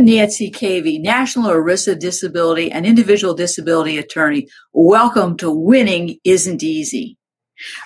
I'm Nancy Cavey, National ERISA Disability and Individual Disability Attorney. Welcome to Winning Isn't Easy.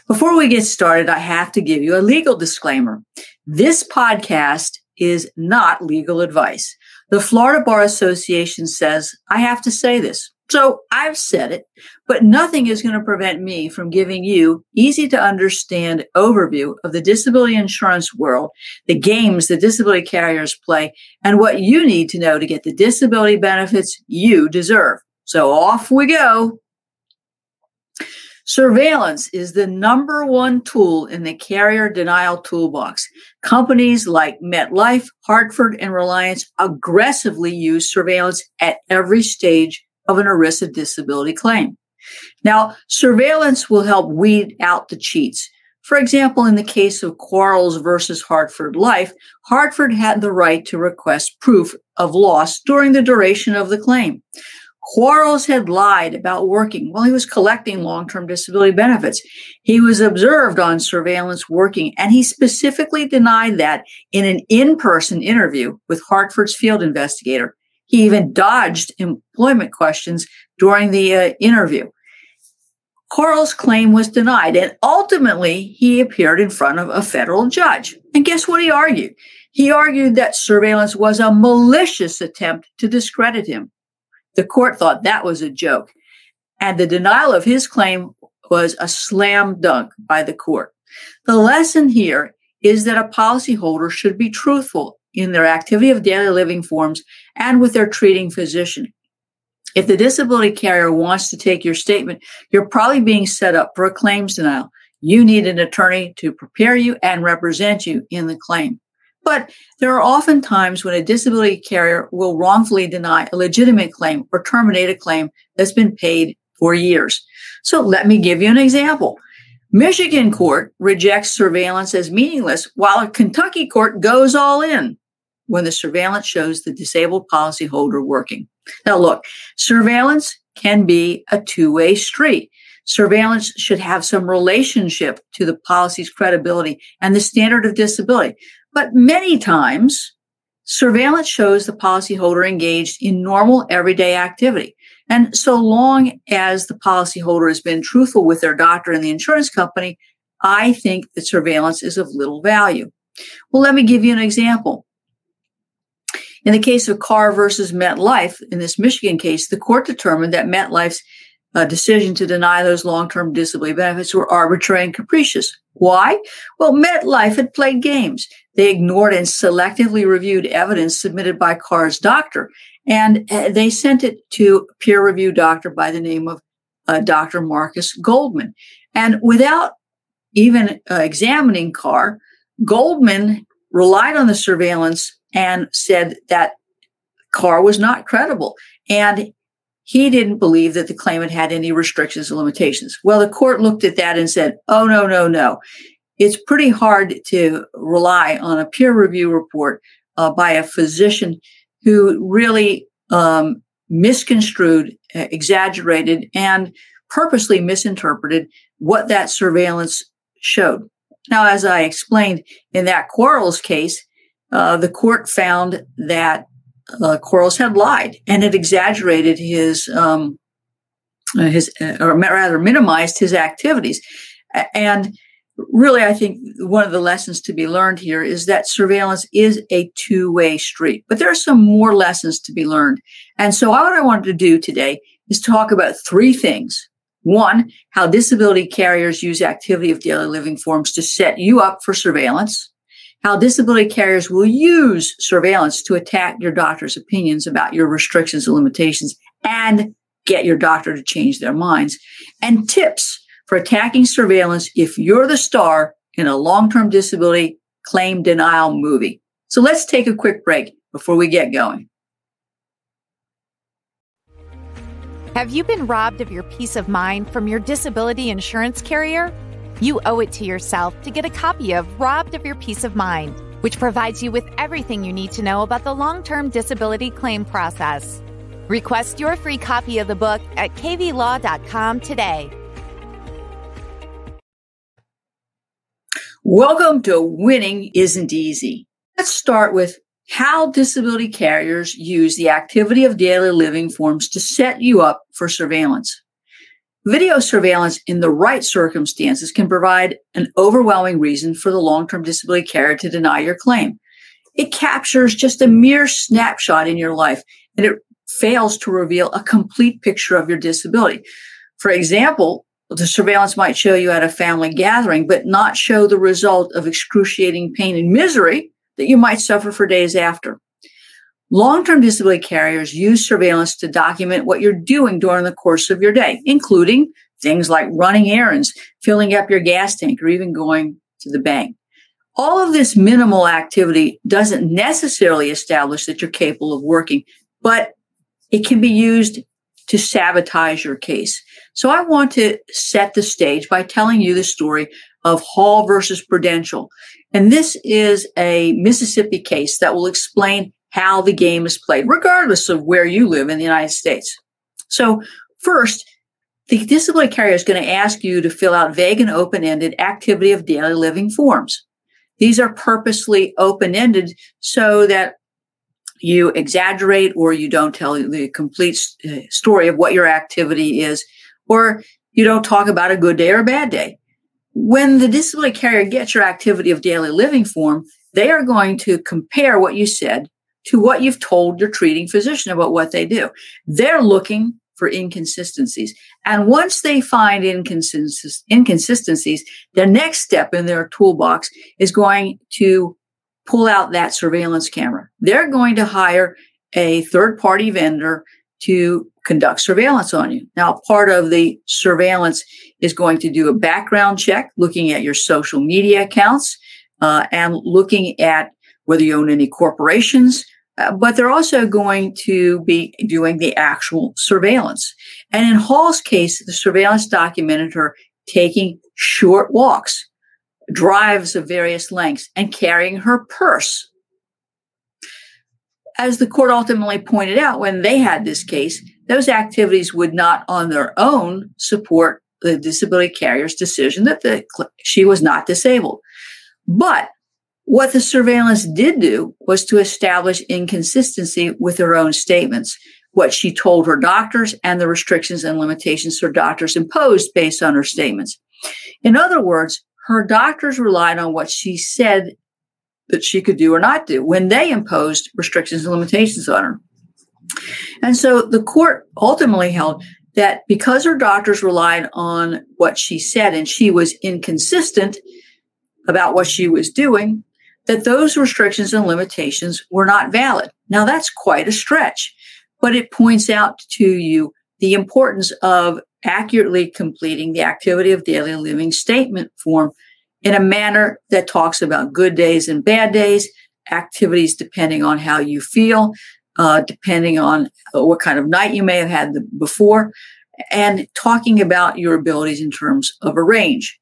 Before we get started, I have to give you a legal disclaimer. This podcast is not legal advice. The Florida Bar Association says I have to say this. So I've said it, but nothing is going to prevent me from giving you easy to understand overview of the disability insurance world, the games the disability carriers play, and what you need to know to get the disability benefits you deserve. So off we go. Surveillance is the number one tool in the carrier denial toolbox. Companies like MetLife, Hartford, and Reliance aggressively use surveillance at every stage of an ERISA disability claim. Now, surveillance will help weed out the cheats. For example, in the case of Quarles versus Hartford Life, Hartford had the right to request proof of loss during the duration of the claim. Quarles had lied about working while he was collecting long term disability benefits. He was observed on surveillance working, and he specifically denied that in an in person interview with Hartford's field investigator. He even dodged employment questions during the uh, interview. Quarles' claim was denied, and ultimately he appeared in front of a federal judge. And guess what he argued? He argued that surveillance was a malicious attempt to discredit him. The court thought that was a joke, and the denial of his claim was a slam dunk by the court. The lesson here is that a policyholder should be truthful in their activity of daily living forms and with their treating physician. If the disability carrier wants to take your statement, you're probably being set up for a claims denial. You need an attorney to prepare you and represent you in the claim. But there are often times when a disability carrier will wrongfully deny a legitimate claim or terminate a claim that's been paid for years. So let me give you an example. Michigan court rejects surveillance as meaningless while a Kentucky court goes all in when the surveillance shows the disabled policyholder working. Now, look, surveillance can be a two way street. Surveillance should have some relationship to the policy's credibility and the standard of disability. But many times, surveillance shows the policyholder engaged in normal everyday activity. And so long as the policyholder has been truthful with their doctor and the insurance company, I think that surveillance is of little value. Well, let me give you an example. In the case of Carr versus MetLife, in this Michigan case, the court determined that MetLife's uh, decision to deny those long-term disability benefits were arbitrary and capricious. Why? Well, MetLife had played games. They ignored and selectively reviewed evidence submitted by Carr's doctor, and uh, they sent it to a peer-reviewed doctor by the name of uh, Dr. Marcus Goldman. And without even uh, examining Carr, Goldman relied on the surveillance and said that Carr was not credible. And he didn't believe that the claimant had any restrictions or limitations. Well, the court looked at that and said, oh, no, no, no. It's pretty hard to rely on a peer review report uh, by a physician who really um, misconstrued, uh, exaggerated, and purposely misinterpreted what that surveillance showed. Now, as I explained in that Quarles case, uh, the court found that uh, Quarles had lied and had exaggerated his um, uh, his uh, or rather minimized his activities. And really, I think one of the lessons to be learned here is that surveillance is a two way street. But there are some more lessons to be learned. And so, what I wanted to do today is talk about three things. One, how disability carriers use activity of daily living forms to set you up for surveillance how disability carriers will use surveillance to attack your doctor's opinions about your restrictions and limitations and get your doctor to change their minds, and tips for attacking surveillance if you're the star in a long term disability claim denial movie. So let's take a quick break before we get going. Have you been robbed of your peace of mind from your disability insurance carrier? You owe it to yourself to get a copy of Robbed of Your Peace of Mind, which provides you with everything you need to know about the long term disability claim process. Request your free copy of the book at caveylaw.com today. Welcome to Winning Isn't Easy. Let's start with how disability carriers use the activity of daily living forms to set you up for surveillance. Video surveillance in the right circumstances can provide an overwhelming reason for the long-term disability carrier to deny your claim. It captures just a mere snapshot in your life and it fails to reveal a complete picture of your disability. For example, the surveillance might show you at a family gathering, but not show the result of excruciating pain and misery that you might suffer for days after. Long term disability carriers use surveillance to document what you're doing during the course of your day, including things like running errands, filling up your gas tank, or even going to the bank. All of this minimal activity doesn't necessarily establish that you're capable of working, but it can be used to sabotage your case. So I want to set the stage by telling you the story of Hall versus Prudential. And this is a Mississippi case that will explain how the game is played, regardless of where you live in the United States. So first, the disability carrier is going to ask you to fill out vague and open-ended activity of daily living forms. These are purposely open-ended so that you exaggerate or you don't tell the complete uh, story of what your activity is, or you don't talk about a good day or a bad day. When the disability carrier gets your activity of daily living form, they are going to compare what you said to what you've told your treating physician about what they do. They're looking for inconsistencies. And once they find inconsistencies, the next step in their toolbox is going to pull out that surveillance camera. They're going to hire a third party vendor to conduct surveillance on you. Now, part of the surveillance is going to do a background check, looking at your social media accounts uh, and looking at whether you own any corporations. Uh, but they're also going to be doing the actual surveillance. And in Hall's case, the surveillance documented her taking short walks drives of various lengths, and carrying her purse. As the court ultimately pointed out when they had this case, those activities would not on their own support the disability carrier's decision that the, she was not disabled. But what the surveillance did do was to establish inconsistency with her own statements, what she told her doctors and the restrictions and limitations her doctors imposed based on her statements. In other words, her doctors relied on what she said that she could do or not do when they imposed restrictions and limitations on her. And so the court ultimately held that because her doctors relied on what she said and she was inconsistent about what she was doing, that those restrictions and limitations were not valid. Now that's quite a stretch, but it points out to you the importance of accurately completing the activity of daily living statement form in a manner that talks about good days and bad days, activities depending on how you feel, uh, depending on what kind of night you may have had before, and talking about your abilities in terms of a range.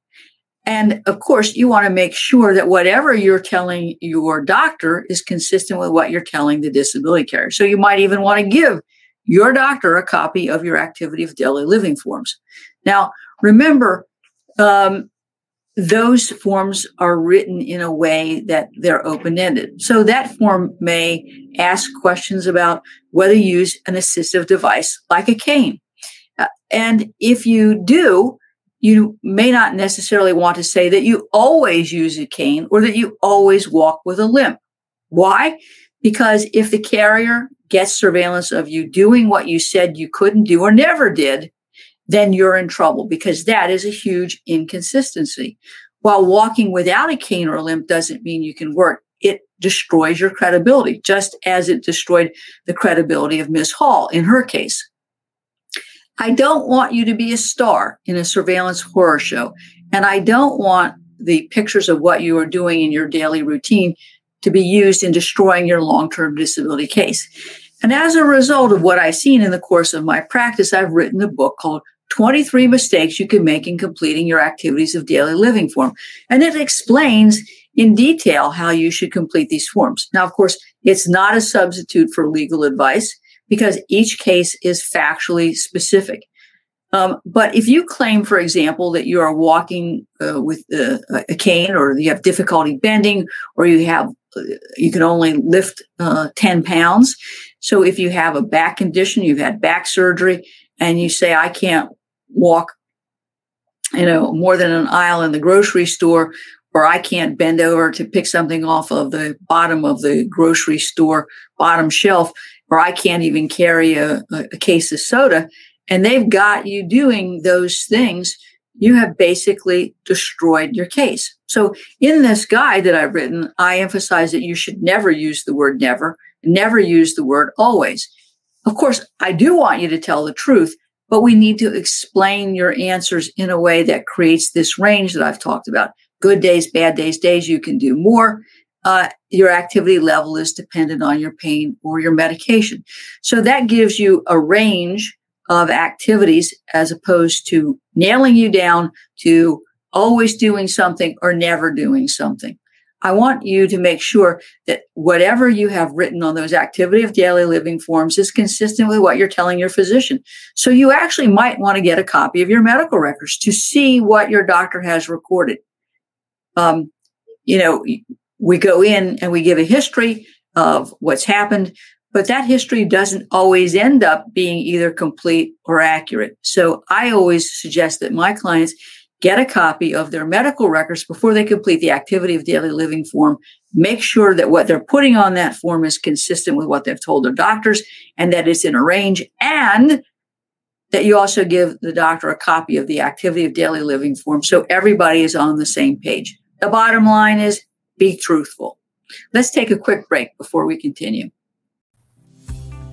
And of course, you want to make sure that whatever you're telling your doctor is consistent with what you're telling the disability carrier. So you might even want to give your doctor a copy of your activity of daily living forms. Now, remember, um, those forms are written in a way that they're open ended. So that form may ask questions about whether you use an assistive device like a cane. Uh, and if you do, you may not necessarily want to say that you always use a cane or that you always walk with a limp. Why? Because if the carrier gets surveillance of you doing what you said you couldn't do or never did, then you're in trouble because that is a huge inconsistency. While walking without a cane or a limp doesn't mean you can work, it destroys your credibility, just as it destroyed the credibility of Miss Hall in her case. I don't want you to be a star in a surveillance horror show, and I don't want the pictures of what you are doing in your daily routine to be used in destroying your long term disability case. And as a result of what I've seen in the course of my practice, I've written a book called 23 Mistakes You Can Make in Completing Your Activities of Daily Living Form. And it explains in detail how you should complete these forms. Now, of course, it's not a substitute for legal advice because each case is factually specific. Um, but if you claim, for example, that you are walking uh, with uh, a cane or you have difficulty bending or you have you can only lift uh, 10 pounds. So if you have a back condition, you've had back surgery, and you say, I can't walk, you know, more than an aisle in the grocery store, or I can't bend over to pick something off of the bottom of the grocery store bottom shelf, or I can't even carry a, a case of soda, and they've got you doing those things, you have basically destroyed your case. So in this guide that I've written, I emphasize that you should never use the word never, never use the word always. Of course, I do want you to tell the truth, but we need to explain your answers in a way that creates this range that I've talked about. Good days, bad days, days you can do more. Uh, your activity level is dependent on your pain or your medication. So that gives you a range of activities as opposed to nailing you down to always doing something or never doing something. I want you to make sure that whatever you have written on those activity of daily living forms is consistent with what you're telling your physician. So you actually might want to get a copy of your medical records to see what your doctor has recorded. Um, you know, we go in and we give a history of what's happened, but that history doesn't always end up being either complete or accurate. So I always suggest that my clients get a copy of their medical records before they complete the activity of daily living form. Make sure that what they're putting on that form is consistent with what they've told their doctors and that it's in a range and that you also give the doctor a copy of the activity of daily living form so everybody is on the same page. The bottom line is be truthful. Let's take a quick break before we continue.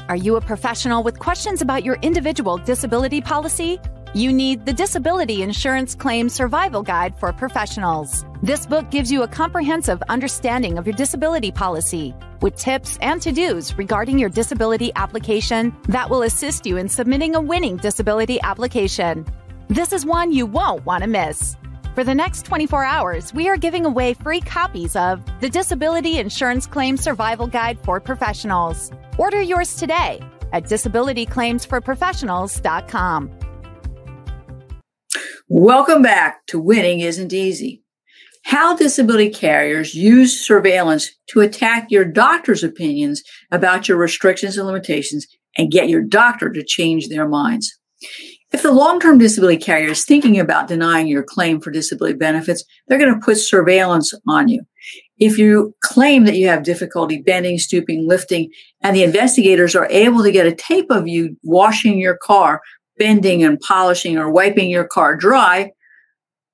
Are you a professional with questions about your individual disability policy? You need the Disability Insurance Claim Survival Guide for Professionals. This book gives you a comprehensive understanding of your disability policy with tips and to dos regarding your disability application that will assist you in submitting a winning disability application. This is one you won't want to miss. For the next 24 hours, we are giving away free copies of the Disability Insurance Claim Survival Guide for Professionals. Order yours today at disabilityclaimsforprofessionals.com. Welcome back to Winning Isn't Easy. How disability carriers use surveillance to attack your doctor's opinions about your restrictions and limitations and get your doctor to change their minds. If the long term disability carrier is thinking about denying your claim for disability benefits, they're going to put surveillance on you. If you claim that you have difficulty bending, stooping, lifting, and the investigators are able to get a tape of you washing your car bending and polishing or wiping your car dry,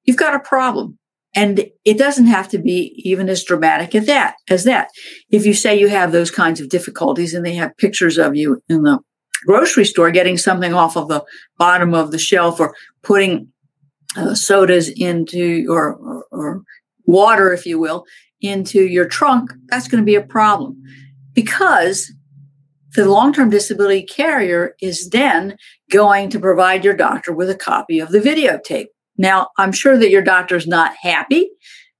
you've got a problem. And it doesn't have to be even as dramatic as that, as that. If you say you have those kinds of difficulties and they have pictures of you in the grocery store getting something off of the bottom of the shelf or putting uh, sodas into or, or, or water, if you will, into your trunk, that's going to be a problem because the long term disability carrier is then going to provide your doctor with a copy of the videotape. Now, I'm sure that your doctor's not happy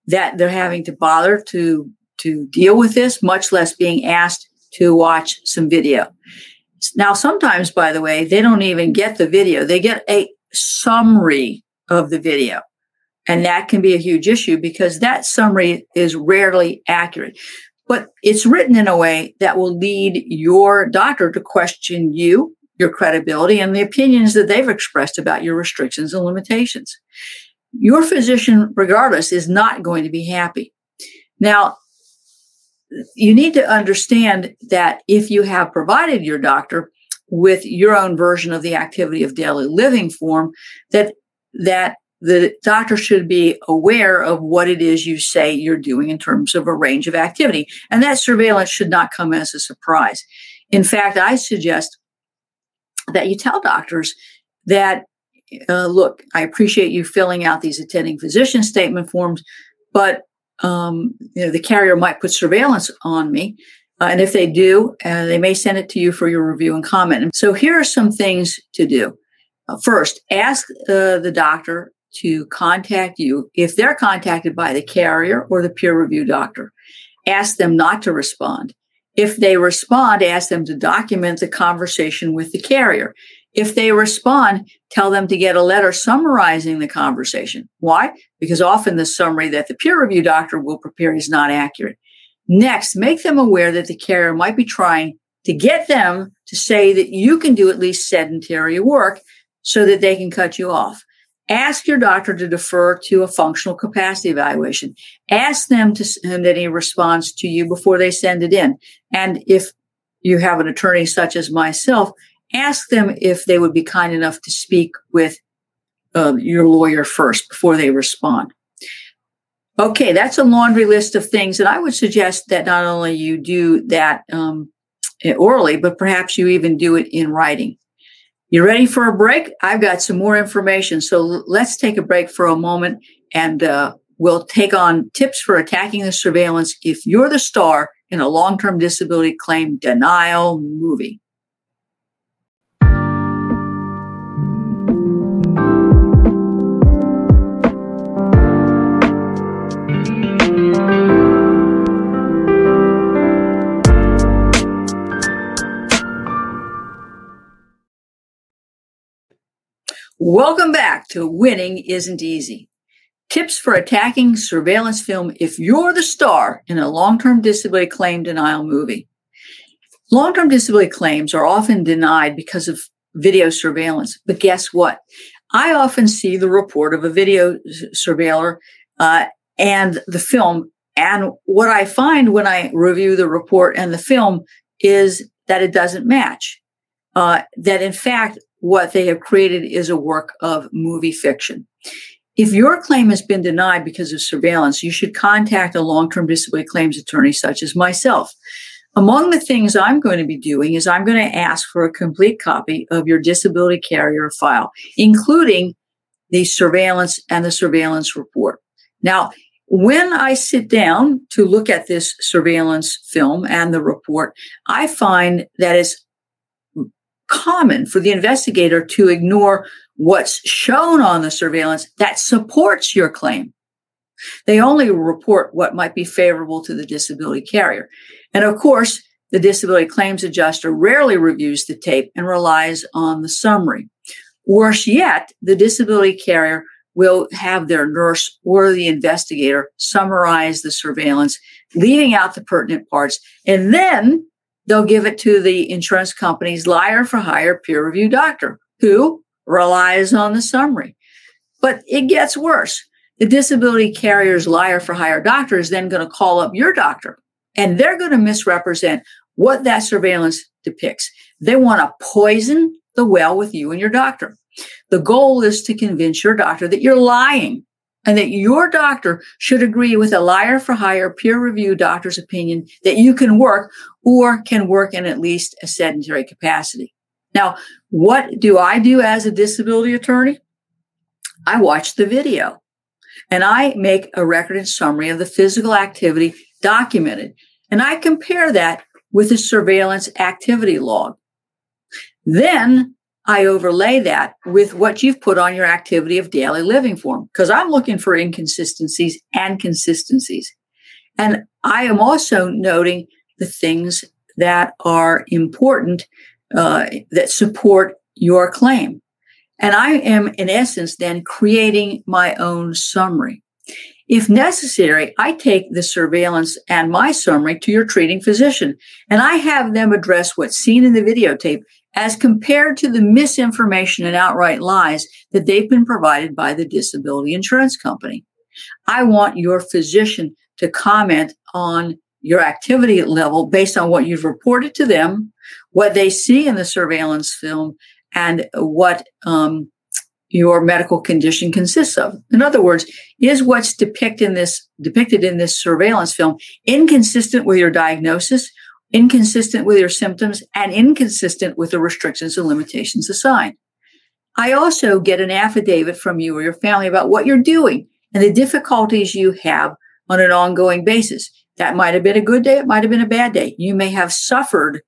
that they're having to bother to, to deal with this, much less being asked to watch some video. Now, sometimes, by the way, they don't even get the video, they get a summary of the video. And that can be a huge issue because that summary is rarely accurate but it's written in a way that will lead your doctor to question you, your credibility, and the opinions that they've expressed about your restrictions and limitations. Your physician, regardless, is not going to be happy. Now, you need to understand that if you have provided your doctor with your own version of the activity of daily living form, that that the doctor should be aware of what it is you say you're doing in terms of a range of activity. And that surveillance should not come as a surprise. In fact, I suggest that you tell doctors that, uh, look, I appreciate you filling out these attending physician statement forms, but um, you know, the carrier might put surveillance on me. Uh, and if they do, uh, they may send it to you for your review and comment. So here are some things to do. Uh, first, ask uh, the doctor to contact you if they're contacted by the carrier or the peer review doctor. Ask them not to respond. If they respond, ask them to document the conversation with the carrier. If they respond, tell them to get a letter summarizing the conversation. Why? Because often the summary that the peer review doctor will prepare is not accurate. Next, make them aware that the carrier might be trying to get them to say that you can do at least sedentary work so that they can cut you off. Ask your doctor to defer to a functional capacity evaluation. Ask them to send any response to you before they send it in. And if you have an attorney such as myself, ask them if they would be kind enough to speak with uh, your lawyer first before they respond. Okay, that's a laundry list of things. And I would suggest that not only you do that um, orally, but perhaps you even do it in writing. You ready for a break? I've got some more information. So let's take a break for a moment and uh, we'll take on tips for attacking the surveillance if you're the star in a long term disability claim denial movie. Welcome back to Winning Isn't Easy. Tips for attacking surveillance film if you're the star in a long term disability claim denial movie. Long term disability claims are often denied because of video surveillance. But guess what? I often see the report of a video surveiller uh, and the film. And what I find when I review the report and the film is that it doesn't match. Uh, that in fact, what they have created is a work of movie fiction. If your claim has been denied because of surveillance, you should contact a long term disability claims attorney such as myself. Among the things I'm going to be doing is I'm going to ask for a complete copy of your disability carrier file, including the surveillance and the surveillance report. Now, when I sit down to look at this surveillance film and the report, I find that it's common for the investigator to ignore what's shown on the surveillance that supports your claim. They only report what might be favorable to the disability carrier. And of course, the disability claims adjuster rarely reviews the tape and relies on the summary. Worse yet, the disability carrier will have their nurse or the investigator summarize the surveillance, leaving out the pertinent parts, and then they'll give it to the insurance company's liar for hire peer review doctor who relies on the summary. But it gets worse. The disability carrier's liar for hire doctor is then going to call up your doctor and they're going to misrepresent what that surveillance depicts. They want to poison the well with you and your doctor. The goal is to convince your doctor that you're lying and that your doctor should agree with a liar for hire peer review doctor's opinion that you can work or can work in at least a sedentary capacity. Now, what do I do as a disability attorney? I watch the video and I make a record and summary of the physical activity documented. And I compare that with the surveillance activity log. Then I overlay that with what you've put on your activity of daily living form because I'm looking for inconsistencies and consistencies. And I am also noting the things that are important uh, that support your claim. And I am, in essence, then creating my own summary. If necessary, I take the surveillance and my summary to your treating physician, and I have them address what's seen in the videotape as compared to the misinformation and outright lies that they've been provided by the disability insurance company. I want your physician to comment on your activity level based on what you've reported to them, what they see in the surveillance film, and what um, your medical condition consists of. In other words, is what's depicted in this depicted in this surveillance film inconsistent with your diagnosis inconsistent with your symptoms, and inconsistent with the restrictions and limitations assigned. I also get an affidavit from you or your family about what you're doing and the difficulties you have on an ongoing basis. That might have been a good day, it might have been a bad day. You may have suffered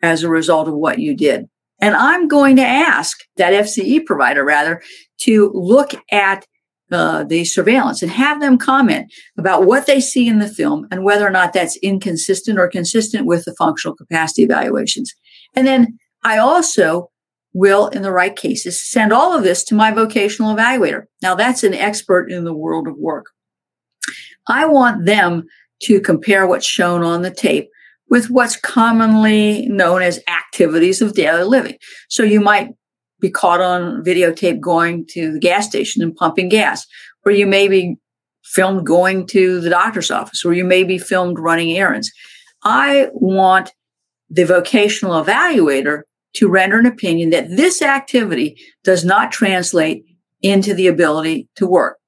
as a result of what you did. And I'm going to ask that FCE provider rather to look at uh, the surveillance and have them comment about what they see in the film and whether or not that's inconsistent or consistent with the functional capacity evaluations. And then I also will, in the right cases, send all of this to my vocational evaluator. Now, that's an expert in the world of work. I want them to compare what's shown on the tape with what's commonly known as activities of daily living. So you might be caught on videotape going to the gas station and pumping gas, or you may be filmed going to the doctor's office, or you may be filmed running errands. I want the vocational evaluator to render an opinion that this activity does not translate into the ability to work.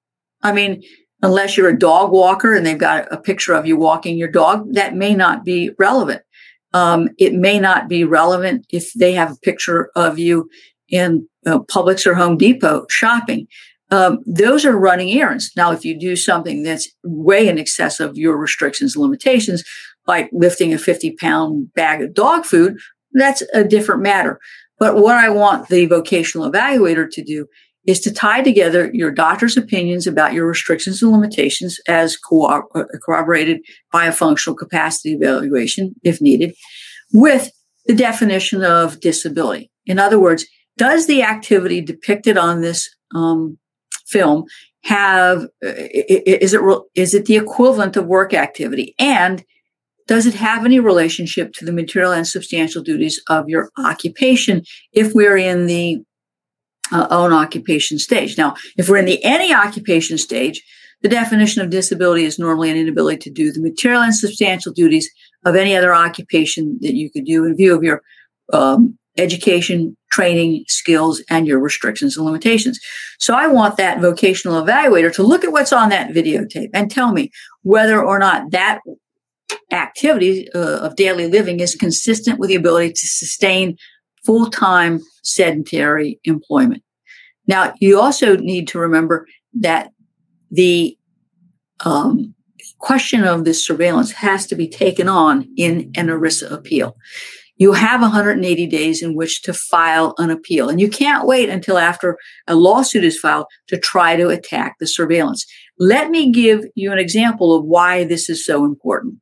I mean, unless you're a dog walker and they've got a picture of you walking your dog, that may not be relevant. Um, it may not be relevant if they have a picture of you in uh, Publix or Home Depot shopping. Um, those are running errands. Now, if you do something that's way in excess of your restrictions and limitations, like lifting a 50 pound bag of dog food, that's a different matter. But what I want the vocational evaluator to do is to tie together your doctor's opinions about your restrictions and limitations as co- uh, corroborated by a functional capacity evaluation, if needed, with the definition of disability. In other words, does the activity depicted on this um, film have is it is it the equivalent of work activity? And does it have any relationship to the material and substantial duties of your occupation if we're in the uh, own occupation stage? Now if we're in the any occupation stage the definition of disability is normally an inability to do the material and substantial duties of any other occupation that you could do in view of your um, education, training, skills, and your restrictions and limitations. So I want that vocational evaluator to look at what's on that videotape and tell me whether or not that activity uh, of daily living is consistent with the ability to sustain full-time sedentary employment. Now, you also need to remember that the um, question of this surveillance has to be taken on in an ERISA appeal you have 180 days in which to file an appeal. And you can't wait until after a lawsuit is filed to try to attack the surveillance. Let me give you an example of why this is so important.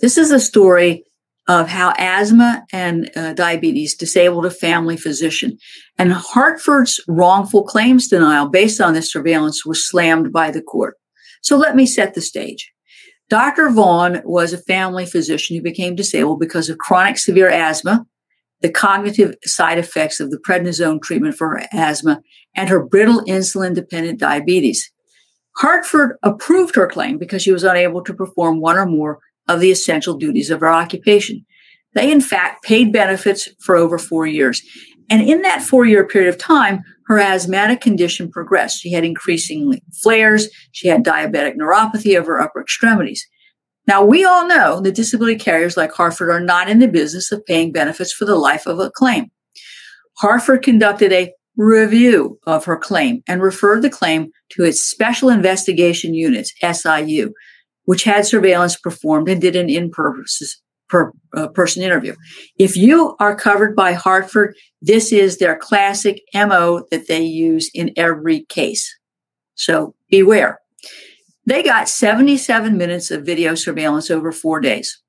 This is a story of how asthma and uh, diabetes disabled a family physician. And Hartford's wrongful claims denial based on this surveillance was slammed by the court. So let me set the stage. Dr. Vaughn was a family physician who became disabled because of chronic severe asthma, the cognitive side effects of the prednisone treatment for her asthma, and her brittle insulin dependent diabetes. Hartford approved her claim because she was unable to perform one or more of the essential duties of her occupation. They, in fact, paid benefits for over four years. And in that four year period of time, her asthmatic condition progressed. She had increasing flares. She had diabetic neuropathy of her upper extremities. Now, we all know that disability carriers like Hartford are not in the business of paying benefits for the life of a claim. Hartford conducted a review of her claim and referred the claim to its Special Investigation Units, SIU, which had surveillance performed and did an in-person per uh, person interview. If you are covered by Hartford, this is their classic MO that they use in every case. So beware. They got 77 minutes of video surveillance over four days.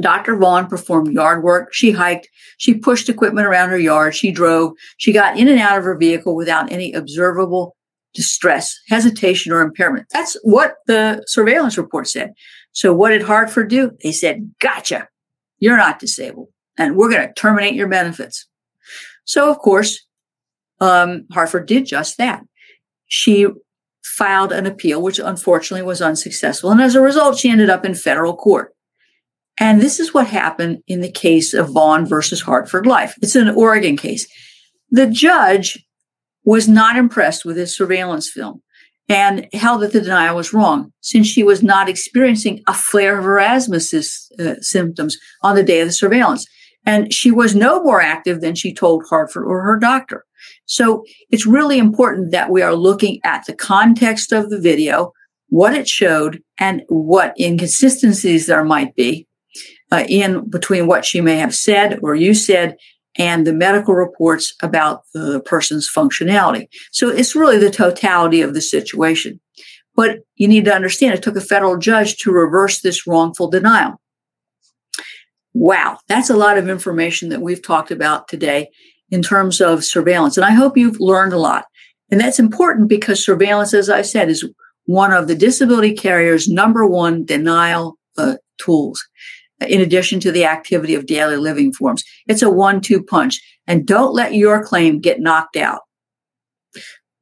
Dr. Vaughn performed yard work. She hiked. She pushed equipment around her yard. She drove. She got in and out of her vehicle without any observable distress, hesitation, or impairment. That's what the surveillance report said. So what did Hartford do? They said, gotcha. You're not disabled and we're going to terminate your benefits. So of course, um, Hartford did just that. She filed an appeal, which unfortunately was unsuccessful. And as a result, she ended up in federal court. And this is what happened in the case of Vaughn versus Hartford Life. It's an Oregon case. The judge was not impressed with his surveillance film and held that the denial was wrong since she was not experiencing a flare of asthma uh, symptoms on the day of the surveillance. And she was no more active than she told Hartford or her doctor. So it's really important that we are looking at the context of the video, what it showed, and what inconsistencies there might be uh, in between what she may have said or you said and the medical reports about the person's functionality. So it's really the totality of the situation. But you need to understand it took a federal judge to reverse this wrongful denial. Wow, that's a lot of information that we've talked about today in terms of surveillance. And I hope you've learned a lot. And that's important because surveillance, as I said, is one of the disability carrier's number one denial uh, tools, in addition to the activity of daily living forms. It's a one two punch. And don't let your claim get knocked out.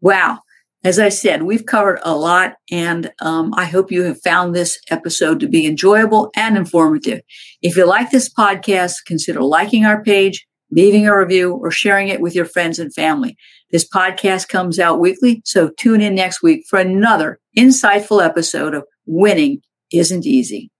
Wow. As I said, we've covered a lot, and um, I hope you have found this episode to be enjoyable and informative. If you like this podcast, consider liking our page, leaving a review, or sharing it with your friends and family. This podcast comes out weekly, so tune in next week for another insightful episode of Winning Isn't Easy.